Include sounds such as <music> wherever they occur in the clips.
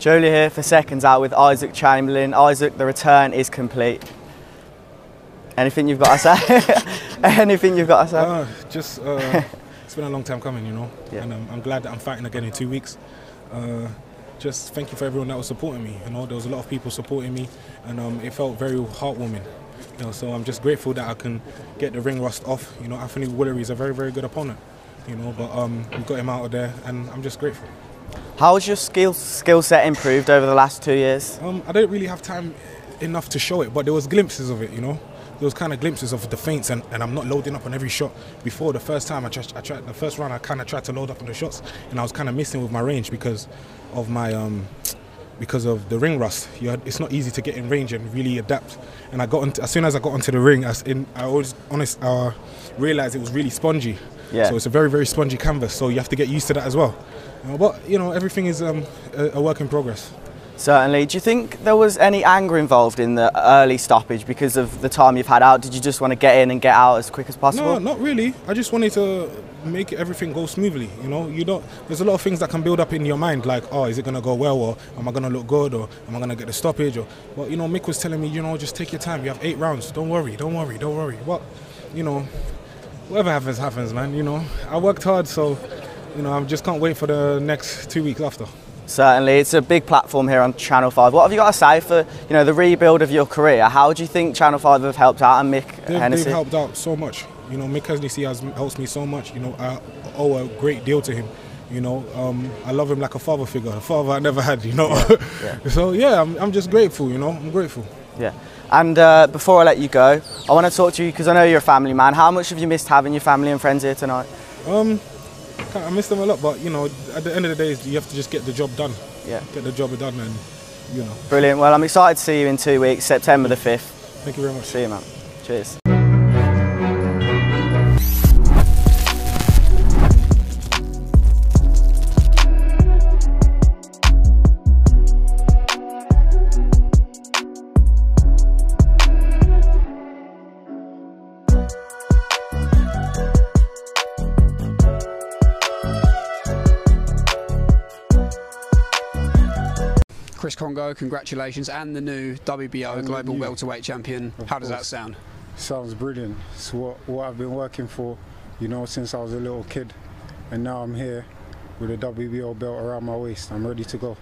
Julia here for seconds out with Isaac Chamberlain. Isaac, the return is complete. Anything you've got to say? <laughs> Anything you've got to say? Uh, just uh, <laughs> it's been a long time coming, you know, Yeah. and um, I'm glad that I'm fighting again in two weeks. Uh, just thank you for everyone that was supporting me. You know, there was a lot of people supporting me, and um, it felt very heartwarming. You know, so I'm just grateful that I can get the ring rust off. You know, Anthony Willery is a very, very good opponent. You know, but um, we got him out of there, and I'm just grateful. How has your skill skill set improved over the last two years? Um, I don't really have time enough to show it, but there was glimpses of it, you know. There was kind of glimpses of the feints, and, and I'm not loading up on every shot. Before the first time, I tried, I tried the first round, I kind of tried to load up on the shots, and I was kind of missing with my range because of my um, because of the ring rust. You had, it's not easy to get in range and really adapt. And I got into, as soon as I got onto the ring, I, in, I always honest uh, realized it was really spongy. Yeah. So it's a very very spongy canvas. So you have to get used to that as well. You know, but you know everything is um, a, a work in progress. Certainly. Do you think there was any anger involved in the early stoppage because of the time you've had out? Did you just want to get in and get out as quick as possible? No, not really. I just wanted to make everything go smoothly. You know, you don't. There's a lot of things that can build up in your mind, like, oh, is it gonna go well, or am I gonna look good, or am I gonna get the stoppage, or. But you know, Mick was telling me, you know, just take your time. You have eight rounds. Don't worry. Don't worry. Don't worry. What, you know, whatever happens, happens, man. You know, I worked hard, so, you know, I just can't wait for the next two weeks after. Certainly, it's a big platform here on Channel 5. What have you got to say for you know the rebuild of your career? How do you think Channel 5 have helped out and Mick They've, Hennessy? they've helped out so much. You know, Mick Hennessy has helped me so much. You know, I owe a great deal to him. You know, um, I love him like a father figure, a father I never had. You know, <laughs> so yeah, I'm, I'm just grateful. You know, I'm grateful. Yeah. And uh, before I let you go, I want to talk to you because I know you're a family man. How much have you missed having your family and friends here tonight? Um, I miss them a lot, but you know, at the end of the day, you have to just get the job done. Yeah. Get the job done, and you know. Brilliant. Well, I'm excited to see you in two weeks, September the 5th. Thank you very much. See you, man. Cheers. Kongo, congratulations, and the new WBO Global Welterweight Champion. How does that sound? Sounds brilliant. It's what, what I've been working for, you know, since I was a little kid. And now I'm here with a WBO belt around my waist. I'm ready to go.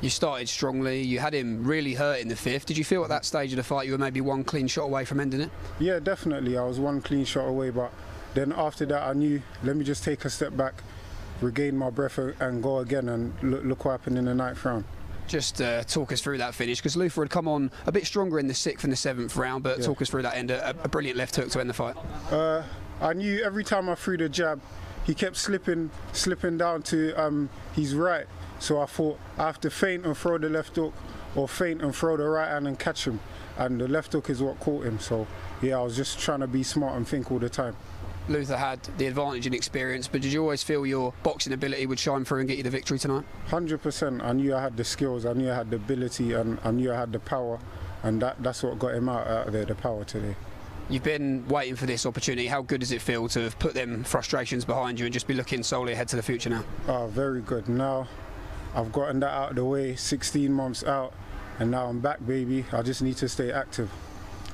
You started strongly, you had him really hurt in the fifth. Did you feel at that stage of the fight you were maybe one clean shot away from ending it? Yeah, definitely. I was one clean shot away, but then after that, I knew, let me just take a step back, regain my breath, and go again. And look, look what happened in the ninth round. Just uh, talk us through that finish because Luther had come on a bit stronger in the sixth and the seventh round, but Yeah. talk us through that end. A, a brilliant left hook to end the fight. Uh, I knew every time I threw the jab, he kept slipping, slipping down to um, his right. So I thought I have to feint and throw the left hook, or feint and throw the right hand and catch him. And the left hook is what caught him. So yeah, I was just trying to be smart and think all the time. Luther had the advantage in experience, but did you always feel your boxing ability would shine through and get you the victory tonight? Hundred percent. I knew I had the skills. I knew I had the ability, and I knew I had the power. And that, that's what got him out, out of there, the power today. You've been waiting for this opportunity. How good does it feel to have put them frustrations behind you and just be looking solely ahead to the future now? Ah, very good. Now I've gotten that out of the way, 16 months out, and now I'm back, baby. I just need to stay active.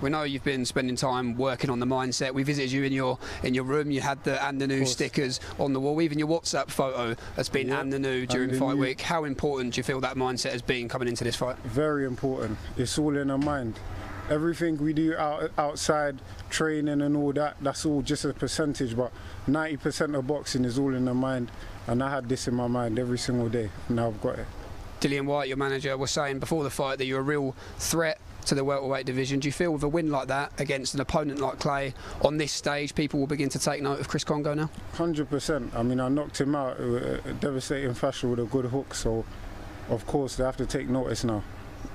We know you've been spending time working on the mindset. We visited you in your in your room. You had the and the new stickers on the wall. Even your WhatsApp photo has been Yeah, and the new during the fight new. week. How important do you feel that mindset has been coming into this fight? Very important. It's all in the mind. Everything we do out, outside, training and all that, that's all just a percentage, but 90% of boxing is all in the mind. And I had this in my mind every single day. Now I've got it. Dillian Whyte, your manager, was saying before the fight that you're a real threat to the welterweight division. Do you feel with a win like that against an opponent like Clay on this stage, people will begin to take note of Chris Kongo now? Hundred percent. I mean, I knocked him out a devastating fashion with a good hook. So, of course, they have to take notice now.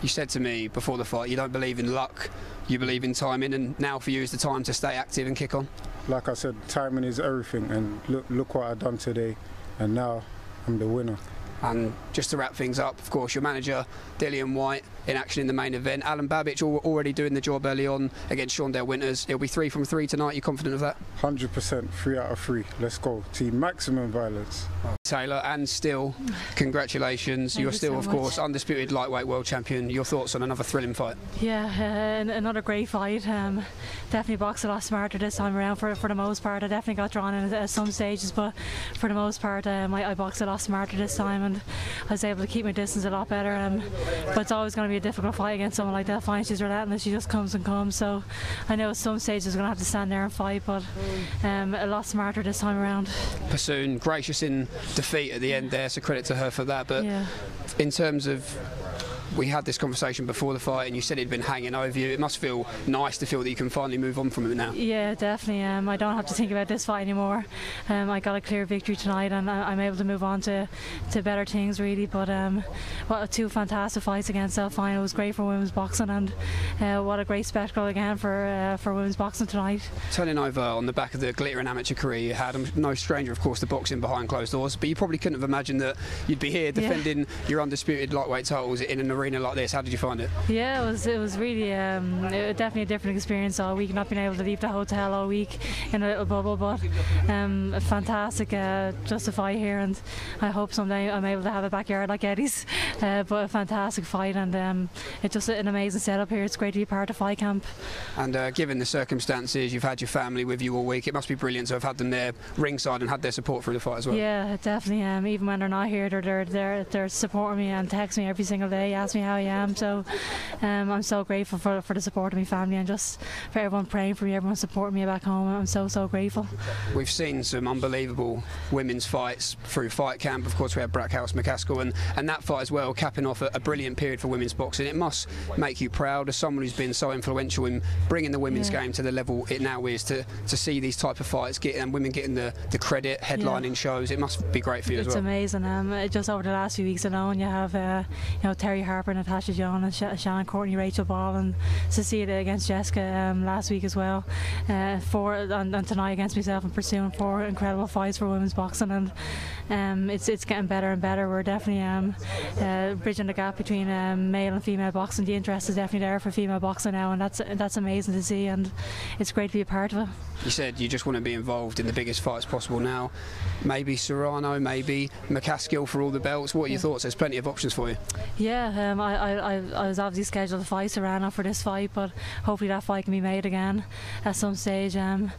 You said to me before the fight you don't believe in luck, you believe in timing, and now for you is the time to stay active and kick on. Like I said, timing is everything. And look, look what I've done today. And now I'm the winner. And just to wrap things up, of course, your manager, Dillian Whyte, in action in the main event. Alen Babic already doing the job early on against Shawndell Winters. It'll be three from three tonight. You confident of that? 100%, three out of three. Let's go. Team maximum violence. Taylor, and still, congratulations. You're still, so of much. course, undisputed lightweight world champion. Your thoughts on another thrilling fight? Yeah, uh, another great fight. Um, definitely boxed a lot smarter this time around. For for the most part, I definitely got drawn in at, at some stages, but for the most part, um, I, I boxed a lot smarter this time, and I was able to keep my distance a lot better. Um, but it's always going to be a difficult fight against someone like that. Fine, she's relentless. She just comes and comes. So I know at some stages I'm going to have to stand there and fight, but um, a lot smarter this time around. Persoon, gracious in defeat at the end there, so credit to her for that. But Yeah. in terms of we had this conversation before the fight and you said it'd been hanging over you it must feel nice to feel that you can finally move on from it now Yeah, definitely. Um, I don't have to think about this fight anymore. Um, I got a clear victory tonight, and I, I'm able to move on to, to better things, really. But um, what two fantastic fights against Delfine. It was great for women's boxing, and uh, what a great spectacle again for uh, for women's boxing tonight. turning over on the back of the glittering amateur career you had I'm no stranger of course to boxing behind closed doors but you probably couldn't have imagined that you'd be here defending your undisputed lightweight titles in an arena like this how did you find it Yeah, it was it was really um, it was definitely a different experience all week. Not being able to leave the hotel all week in a little bubble, but um, fantastic uh, just to fight here, and I hope someday I'm able to have a backyard like Eddie's. Uh, but a fantastic fight, and um, it's just an amazing setup here. It's great to be part of fight camp. and uh, given the circumstances you've had your family with you all week it must be brilliant to have had them there ringside and had their support through the fight as well Yeah, definitely. Um, even when they're not here, they're they're they're, they're supporting me and text me every single day, me how I am. So um, I'm so grateful for for the support of my family and just for everyone praying for me, everyone supporting me back home. I'm so so grateful. We've seen some unbelievable women's fights through Fight Camp. Of course, we had Braekhus McCaskill, and, and that fight as well, capping off a, a brilliant period for women's boxing. It must make you proud as someone who's been so influential in bringing the women's Yeah. game to the level it now is to, to see these type of fights get and women getting the, the credit, headlining shows. It must be great for you It's as well. amazing. Um, just over the last few weeks alone, you have uh, you know Terry Harper, Natasha Jonas, and Sh- Shannon Courtenay, Rachel Ball, and Cecilia against Jessica um, last week as well. Uh, four and, and tonight against myself and Persoon four incredible fights for women's boxing, and um, it's it's getting better and better. We're definitely um, uh, bridging the gap between um, male and female boxing. The interest is definitely there for female boxing now, and that's that's amazing to see, and it's great to be a part of it. You said you just want to be involved in the biggest fights possible now. Maybe Serrano, maybe McCaskill for all the belts. What are your thoughts? There's plenty of options for you. Yeah, um, I, I, I was obviously scheduled to fight Serrano for this fight, but hopefully that fight can be made again at some stage. Um,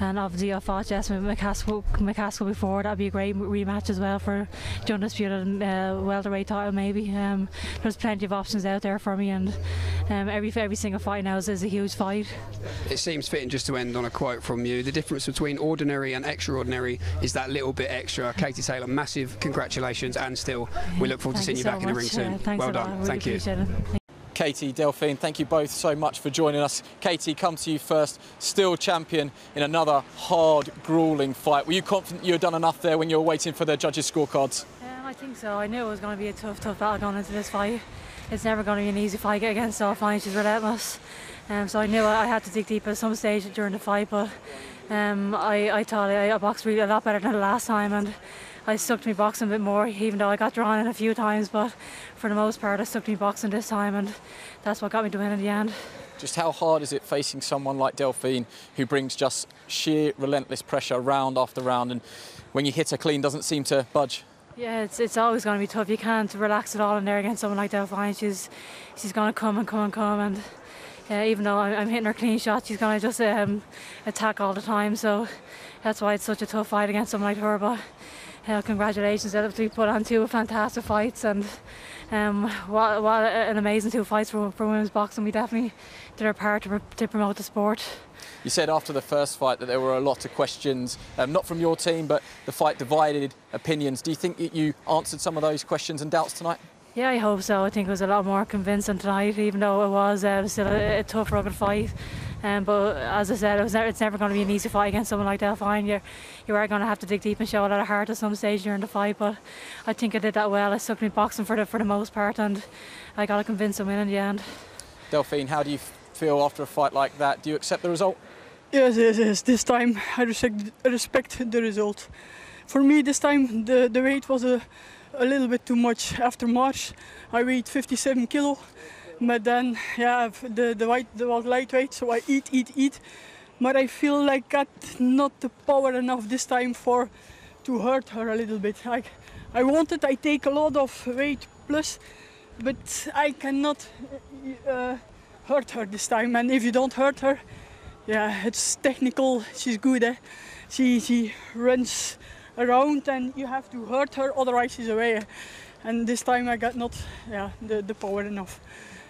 and obviously I fought Jasmine McCaskill, McCaskill before. That'd be a great rematch as well for the undisputed uh, welterweight title. Maybe um, there's plenty of options out there for me, and um, every every single fight now is, is a huge fight. It seems fitting just to end on a quote from you. The difference between ordinary and extraordinary is that little bit extra. Katie Taylor, massive congratulations, and still, we look forward to seeing you, so back in the ring soon. Thanks well a lot. I done. Really Thank you. appreciate it. Katie, Delfine, thank you both so much for joining us. Katie, come to you first. Still champion in another hard, grueling fight. Were you confident you had done enough there when you were waiting for the judges' scorecards? Um, I think so. I knew it was going to be a tough, tough battle going into this fight. It's never going to be an easy fight against Delfine. She's relentless. Um, so I knew I had to dig deep at some stage during the fight, but um, I, I thought I, I boxed really a lot better than the last time, and I stuck to me boxing a bit more, even though I got drawn in a few times. But for the most part, I stuck to me boxing this time, and that's what got me to win in the end. Just how hard is it facing someone like Delfine who brings just sheer relentless pressure round after round and when you hit her clean doesn't seem to budge? Yeah, it's it's always going to be tough. You can't relax at all in there against someone like Delfine. She's she's going to come and come and come, and uh, even though I'm, I'm hitting her clean shots, she's going to just um, attack all the time. So that's why it's such a tough fight against someone like her. But uh, congratulations, we put on two fantastic fights, and um, what, what an amazing two fights for, for women's boxing. We definitely did our part to, to promote the sport. You said after the first fight that there were a lot of questions, um, not from your team, but the fight divided opinions. Do you think that you answered some of those questions and doubts tonight? Yeah, I hope so. I think it was a lot more convincing tonight, even though it was uh, still a, a tough, rugged fight. Um, but as I said, it was never, it's never going to be an easy fight against someone like Delfine. You're, you are going to have to dig deep and show a lot of heart at some stage during the fight. But I think I did that well. I stuck me boxing for the for the most part, and I got to convince them in in the end. Delfine, how do you feel after a fight like that? Do you accept the result? Yes, yes, yes. This time I respect, I respect the result. For me, this time the, the weight was a, a little bit too much. After March, I weighed 57 kilo, But then, yeah, the the weight the was lightweight, so I eat, eat, eat. But I feel like I got not the power enough this time for to hurt her a little bit. Like I wanted, I take a lot of weight plus, but I cannot uh, hurt her this time. And if you don't hurt her, yeah, it's technical. She's good. Eh? She she runs around, and you have to hurt her, otherwise she's away. And this time I got not yeah the, the power enough.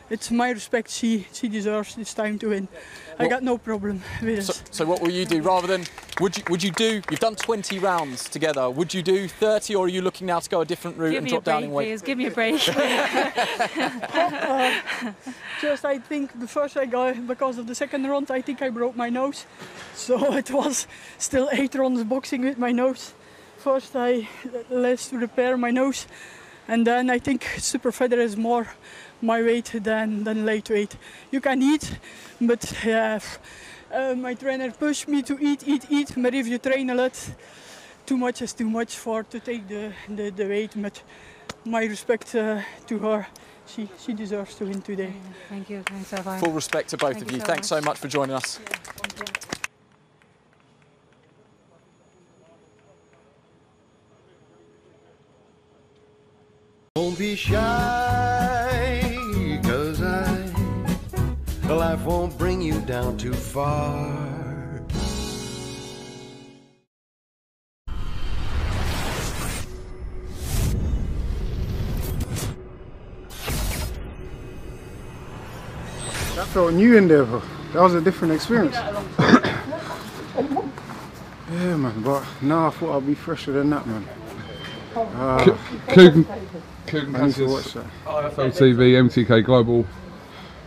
It's my respect. She she deserves this time to win. I got no problem with So, this. so what will you do rather than would you would you do? You've done 20 rounds together. Would you do 30, or are you looking now to go a different route Give and me a drop down in weight? please. Give me a break. <laughs> Uh, just I think the first I got because of the second round I think I broke my nose, so <laughs> it was still eight rounds boxing with my nose. First I let's repair my nose, and then I think super feather is more my weight than than light weight. You can eat, but yeah, uh, my trainer pushed me to eat, eat, eat. But if you train a lot, too much is too much for to take the the, the weight. But my respect uh, to her. She, she deserves to win today. Thank you. Thanks, Irvine. Full respect to both Thank of you you. so Thanks so much. much for joining us. Don't be shy, life won't bring you down too far. That felt new in there, bro. That was a different experience. <coughs> yeah, man. But now I thought I'd be fresher than that, man. Ah, Kugan, Kugan I need to watch Cassius, that. IFL TV, MTK Global.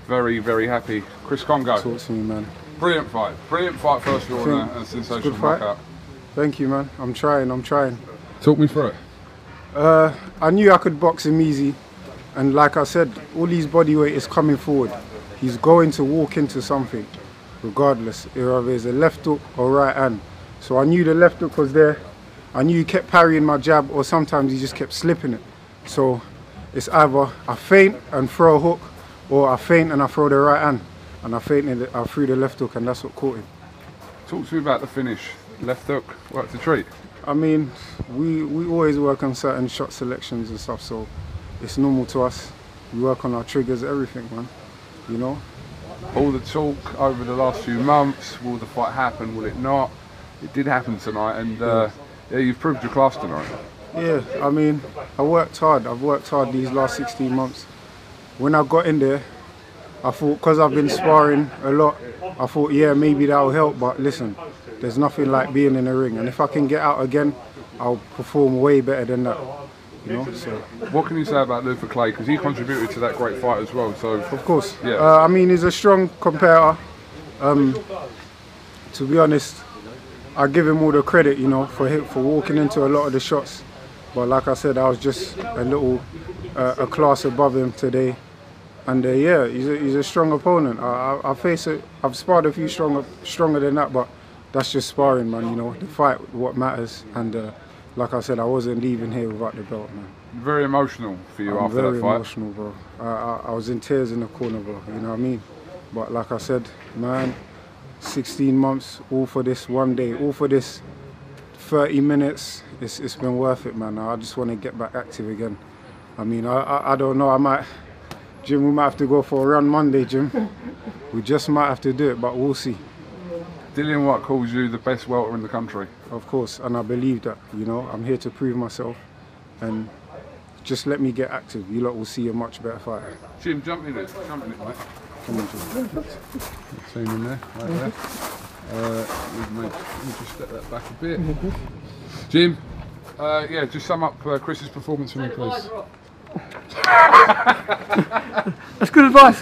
Very, very happy. Chris Kongo, Talk to me, man. brilliant fight. Brilliant fight, first of all, and a, sensational good fight. knockout. Thank you, man. I'm trying. I'm trying. Talk me through it. Uh, I knew I could box him easy, and like I said, all his body weight is coming forward. He's going to walk into something, regardless, whether it's a left hook or right hand. So I knew the left hook was there. I knew he kept parrying my jab, or sometimes he just kept slipping it. So it's either I feint and throw a hook, or I feint and I throw the right hand. And I feinted, I threw the left hook, and that's what caught him. Talk to me about the finish. Left hook, worked a treat. I mean, we, we always work on certain shot selections and stuff, so it's normal to us. We work on our triggers, everything, man. You know? All the talk over the last few months, will the fight happen, will it not? It did happen tonight, and uh, yeah, you've proved your class tonight. Yeah, I mean, I worked hard. I've worked hard these last 16 months. When I got in there, I thought, because I've been sparring a lot, I thought, yeah, maybe that'll help, but listen, there's nothing like being in the ring. And if I can get out again, I'll perform way better than that. You know, so. What can you say about Luther Clay? Because he contributed to that great fight as well. So Of course. Yeah. Uh, I mean, he's a strong competitor. Um, to be honest, I give him all the credit, you know, for him, for walking into a lot of the shots. But like I said, I was just a little uh, a class above him today. And uh, yeah, he's a, he's a strong opponent. I, I, I face it. I've sparred a few stronger stronger than that, but that's just sparring, man. You know, the fight, what matters. And uh, like I said, I wasn't leaving here without the belt, man. very emotional for you I'm after very that fight. emotional, bro. I, I, I was in tears in the corner, bro. You know what I mean? But like I said, man, 16 months, all for this one day, all for this 30 minutes. It's, it's been worth it, man. I just want to get back active again. I mean, I, I, I don't know. I might, Jim, we might have to go for a run Monday, Jim. we just might have to do it, but we'll see. Dillian Whyte calls you the best welter in the country. Of course, and I believe that. You know, I'm here to prove myself, and just let me get active. You lot will see a much better fighter. Jim, jump in it. Jump in it, mate. Come on, Jim. Seen him there, right there. Uh, made, let me just step that back a bit. Jim, uh, yeah, just sum up uh, Chris's performance for me, please. <laughs> That's good advice.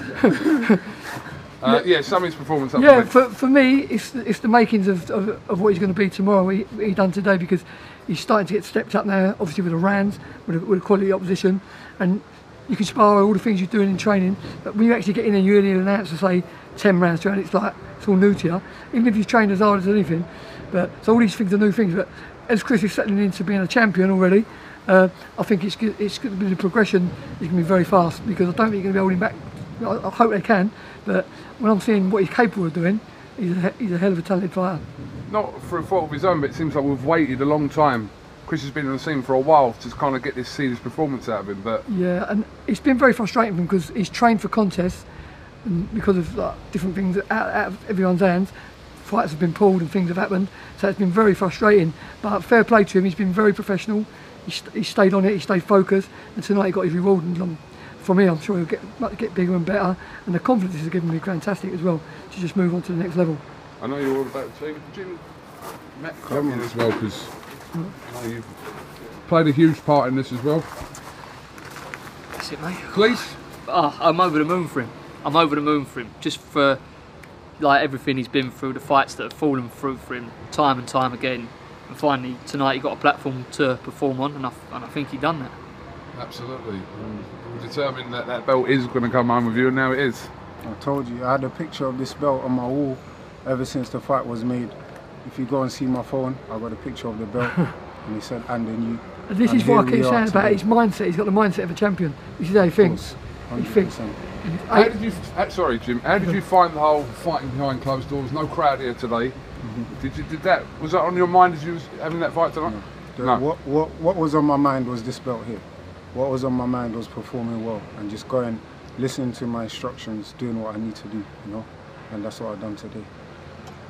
Uh, yeah, sum his performance up. Yeah, for for, for me, it's it's the makings of, of, of what he's going to be tomorrow. He, he done today because he's starting to get stepped up now. Obviously with the rounds, with a, with a quality opposition, and you can spar all the things you're doing in training. But when you actually get in and you're only announce to say ten rounds to round, it's like it's all new to you. Even if you've trained as hard as anything, but so all these things are new things. But as Chris is settling into being a champion already. Uh, I think it's it's going to be the progression is going to be very fast because I don't think you're going to be holding back I, I hope they can. But when I'm seeing what he's capable of doing, he's a, he's a hell of a talented fighter. Not for a fault of his own, but it seems like we've waited a long time. Chris has been on the scene for a while to kind of get this this performance out of him, but Yeah, and it's been very frustrating for him because he's trained for contests, and because of like, different things out, out of everyone's hands, fights have been pulled and things have happened. So it's been very frustrating. But fair play to him, he's been very professional. He, st- he stayed on it, he stayed focused, and tonight he got his reward. And um, for me, I'm sure he'll get get bigger and better. And the confidence has given me fantastic as well to just move on to the next level. I know you're all about the team. Jim met Coleman as well because you've played a huge part in this as well. That's it, mate. Please. Oh, I'm over the moon for him. I'm over the moon for him. Just for like everything he's been through, the fights that have fallen through for him time and time again. And finally tonight he got a platform to perform on, and I, and I think he done that. Absolutely. We're determined that that belt is going to come home with you, and now it is. I told you, I had a picture of this belt on my wall ever since the fight was made. If you go and see my phone, I got a picture of the belt, <laughs> and he said, and then you. This and is what I keep saying about his mindset. He's got the mindset of a champion. This is how he thinks. He thinks. How did you? uh, sorry, Jim. How did you find the whole fighting behind closed doors? No crowd here today. Did you? Did that? Was that on your mind as you was having that fight tonight? The- What, what, what was on my mind was this belt here. What was on my mind was performing well and just going, listening to my instructions, doing what I need to do, you know. And that's what I've done today.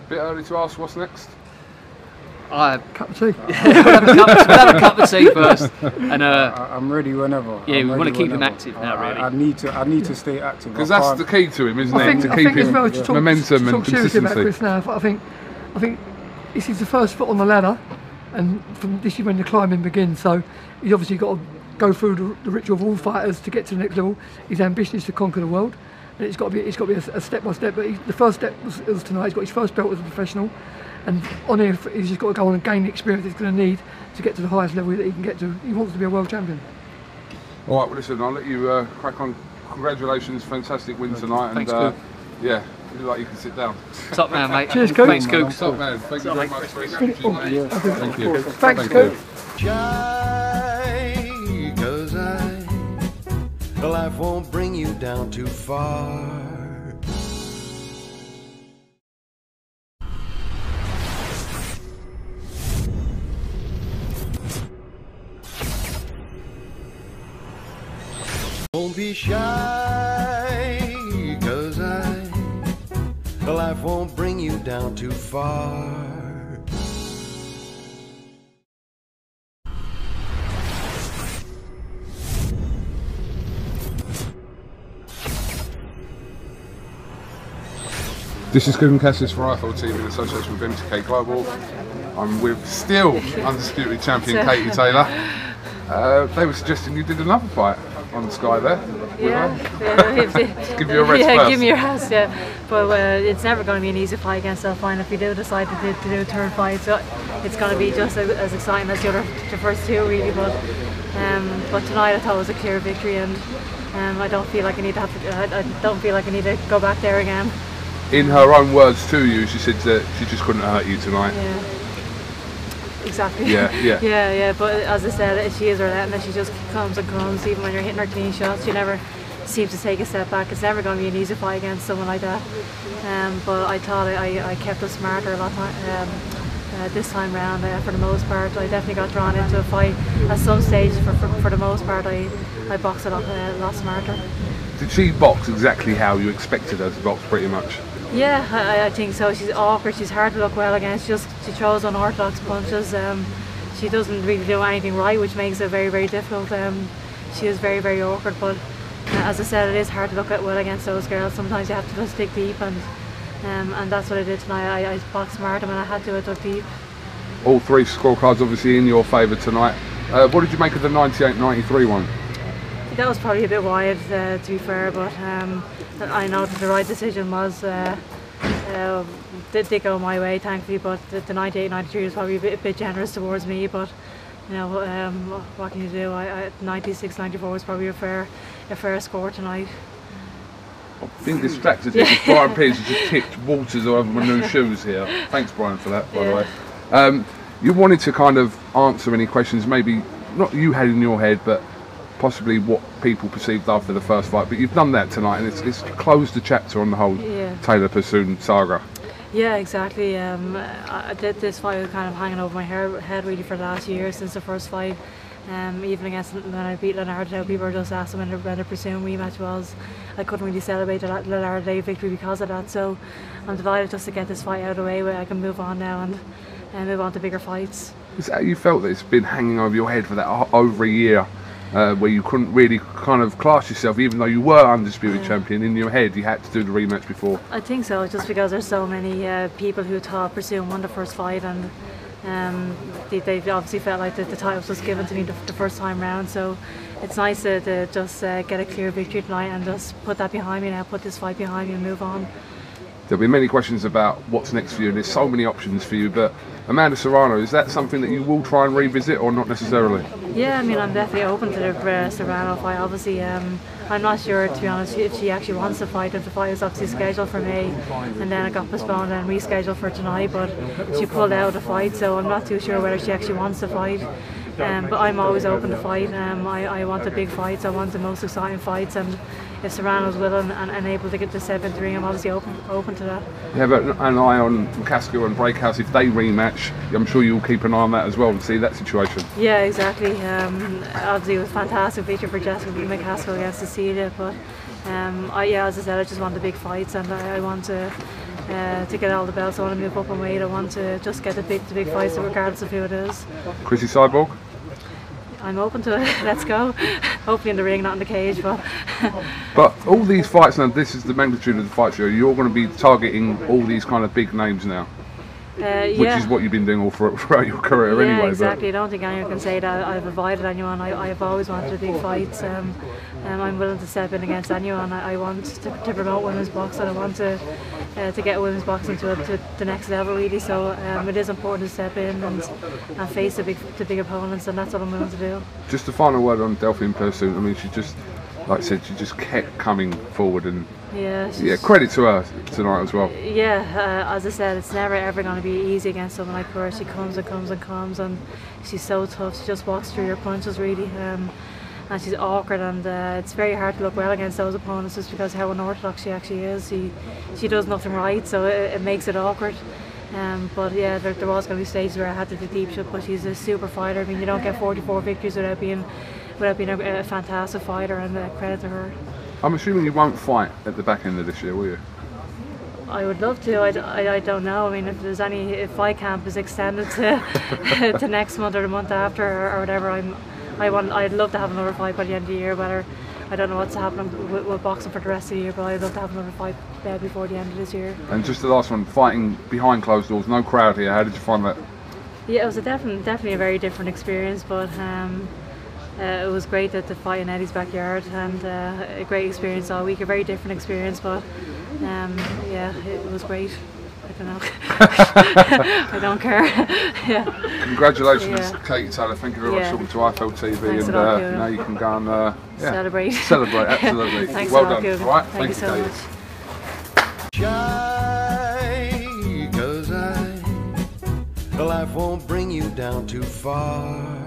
Bit early to ask what's next. I cup of tea. <laughs> we'll, have a cup, we'll have a cup of tea first, and uh, I, I'm ready whenever. Yeah, I'm we wanna ready keep him active now, I- really. I, I need to. I need to stay active. Because that's the key to him, isn't I it? think, to I keep think as him well, to talk, momentum to and talk seriously about consistency. Chris now, I think, I think this is the first foot on the ladder, and from this is when the climbing begins. So he's obviously got to go through the, the ritual of all fighters to get to the next level. His ambition is to conquer the world, and it's got to be it's got to be a, a step by step. But he, the first step was, was tonight. He's got his first belt as a professional, and on here he's just got to go on and gain the experience he's going to need to get to the highest level that he can get to. He wants to be a world champion. All right, well, listen, I'll let you uh, crack on. Congratulations, fantastic win tonight. Thanks, and uh, Coop. Yeah, you look like you can sit down. Top man, mate. Cheers, Coop. Thanks, Coop. Top man, thank you very much for your Brilliant. Yeah. Thank you. Thanks, Thank Coop. you. Shy, cause I, life won't bring you down too far. Don't be shy, life won't bring you down too far. This is Kugan Cassius for IFL Team in association with MTK Global. I'm with still undisputed champion Katie Taylor. Uh, they were suggesting you did another fight on the Sky there. Yeah, <laughs> yeah, <laughs> Give you a rest <laughs> yeah, first. give me a rest, yeah. But uh, it's never going to be an easy fight against Elfine if we do decide to do, to do a third fight. So it's going to be just as, as exciting as the other, the first two, really. But um, but tonight I thought it was a clear victory, and um, I don't feel like I need to have to. I, I don't feel like I need to go back there again. In her own words to you, she said that she just couldn't hurt you tonight. Yeah. Exactly. Yeah, yeah. <laughs> yeah, yeah. But as I said, she is relentless. She just comes and comes. Even when you're hitting her clean shots, she never seems to take a step back. It's never going to be an easy fight against someone like that. Um, but I thought I, I kept us smarter a lot um, uh, this time round. Uh, for the most part, I definitely got drawn into a fight at some stage. For, for, for the most part, I I boxed a lot, uh, a lot smarter. Did she box exactly how you expected her to box, pretty much? Yeah, I, I think so. She's awkward. She's hard to look well against. Just she throws unorthodox punches. Um, she doesn't really do anything right, which makes it very very difficult. Um, she is very very awkward. But uh, as I said, it is hard to look at well against those girls. Sometimes you have to just dig deep, and um, and that's what I did tonight. I, I boxed smart and I had to, I dug deep. All three scorecards obviously in your favour tonight. Uh, what did you make of the 98-93 one? That was probably a bit wide, uh, to be fair, but um, I know that the right decision was. Uh, uh, did, did go my way, thankfully, but the, the 98 93 was probably a bit, a bit generous towards me. But you know, um, what can you do? I, I, 96 94 was probably a fair, a fair score tonight. I Being distracted here, 'cause <laughs> Brian Peters has just tipped Walters over my new <laughs> shoes here. Thanks, Brian, for that, by the way. Um, you wanted to kind of answer any questions, maybe not you had in your head, but possibly what people perceived after the first fight. But you've done that tonight, and it's, it's closed the chapter on the whole Yeah. Taylor Persoon saga. Yeah, exactly. Um, I did this fight was kind of hanging over my head really for the last year since the first fight. Um, even against when I beat Linardatou, people were just asking when the, when the presumed rematch was. I couldn't really celebrate the Le- Linardatou victory because of that. So I'm delighted just to get this fight out of the way where I can move on now and, and move on to bigger fights. Is that how you felt that it's been hanging over your head for that over a year, uh, where you couldn't really kind of class yourself, even though you were undisputed champion in your head, you had to do the rematch before. I think so, just because there's so many uh, people who thought Persoon won the first fight, and um, they, they obviously felt like the, the title was given to me the, the first time round. So it's nice to, to just uh, get a clear victory tonight and just put that behind me now, put this fight behind me and move on. There'll be many questions about what's next for you, and there's so many options for you. But Amanda Serrano, is that something that you will try and revisit, or not necessarily? Yeah, I mean, I'm definitely open to the uh, Serrano fight. Obviously, um, I'm not sure, to be honest, if she actually wants to fight. If the fight was obviously scheduled for May, and then it got postponed and rescheduled for tonight, but she pulled out of the fight, so I'm not too sure whether she actually wants to fight. Um, but I'm always open to fight. Um, I, I want the big fights. I want the most exciting fights, and if Serrano's willing and, and able to get the seventh ring, I'm obviously open open to that. Yeah, but an eye on McCaskill and Braekhus. If they rematch, I'm sure you'll keep an eye on that as well and see that situation. Yeah, exactly. Um, obviously, it was a fantastic victory for Jessica McCaskill against Cecilia, but um, I, yeah, as I said, I just want the big fights and I, I want to. Uh, to get all the belts, I want to move up and weight. I want to just get the big, the big fights, regardless of who it is. Chrissy Cyborg. I'm open to it. <laughs> Let's go. <laughs> Hopefully in the ring, not in the cage, but <laughs> But all these fights now, this is the magnitude of the fights. You're, you're going to be targeting all these kind of big names now, uh, which yeah. is what you've been doing all for, throughout your career yeah, anyway. exactly. I don't think anyone can say that I've avoided anyone. I, I've always wanted to do fights. Um, um, I'm willing to step in against anyone. I, I want to, to promote women's boxing. I want to uh, to get women's boxing to, to the next level, really. So um, it is important to step in and, and face the big the big opponents, and that's what I'm willing to do. Just a final word on Delfine Persoon. I mean, she just, like I said, she just kept coming forward and Yeah. yeah, credit to her tonight as well. Yeah, uh, as I said, it's never ever going to be easy against someone like her. She comes and comes and comes, and she's so tough. She just walks through your punches, really. Um, and she's awkward, and uh, it's very hard to look well against those opponents just because how unorthodox she actually is. She she does nothing right, so it, it makes it awkward. Um, but yeah, there, there was going to be stages where I had to do deep shot, but she's a super fighter. I mean, you don't get 44 victories without being without being a, a fantastic fighter, and uh, credit to her. I'm assuming you won't fight at the back end of this year, will you? I would love to. I I don't know. I mean, if there's any, if fight camp is extended to <laughs> <laughs> to next month or the month after or, or whatever, I'm, I want. I'd love to have another fight by the end of the year. Whether I don't know what's happening with, with boxing for the rest of the year, but I'd love to have another fight uh, before the end of this year. And just the last one, fighting behind closed doors, no crowd here. How did you find that? Yeah, it was a definitely definitely a very different experience, but um, uh, it was great that to fight in Eddie's backyard and uh, a great experience all week. A very different experience, but um, yeah, it was great. I don't know. <laughs> I don't care. <laughs> yeah. Congratulations, Yeah. Katie Taylor. Thank you very Yeah. much for talking to IFL TV, Thanks and uh, Kieran. now you can go and uh, yeah, Celebrate. <laughs> Celebrate, absolutely. Thanks well done. Kieran. All right, Thank you so Katie. much. Shy, cause I, life won't bring you down too far.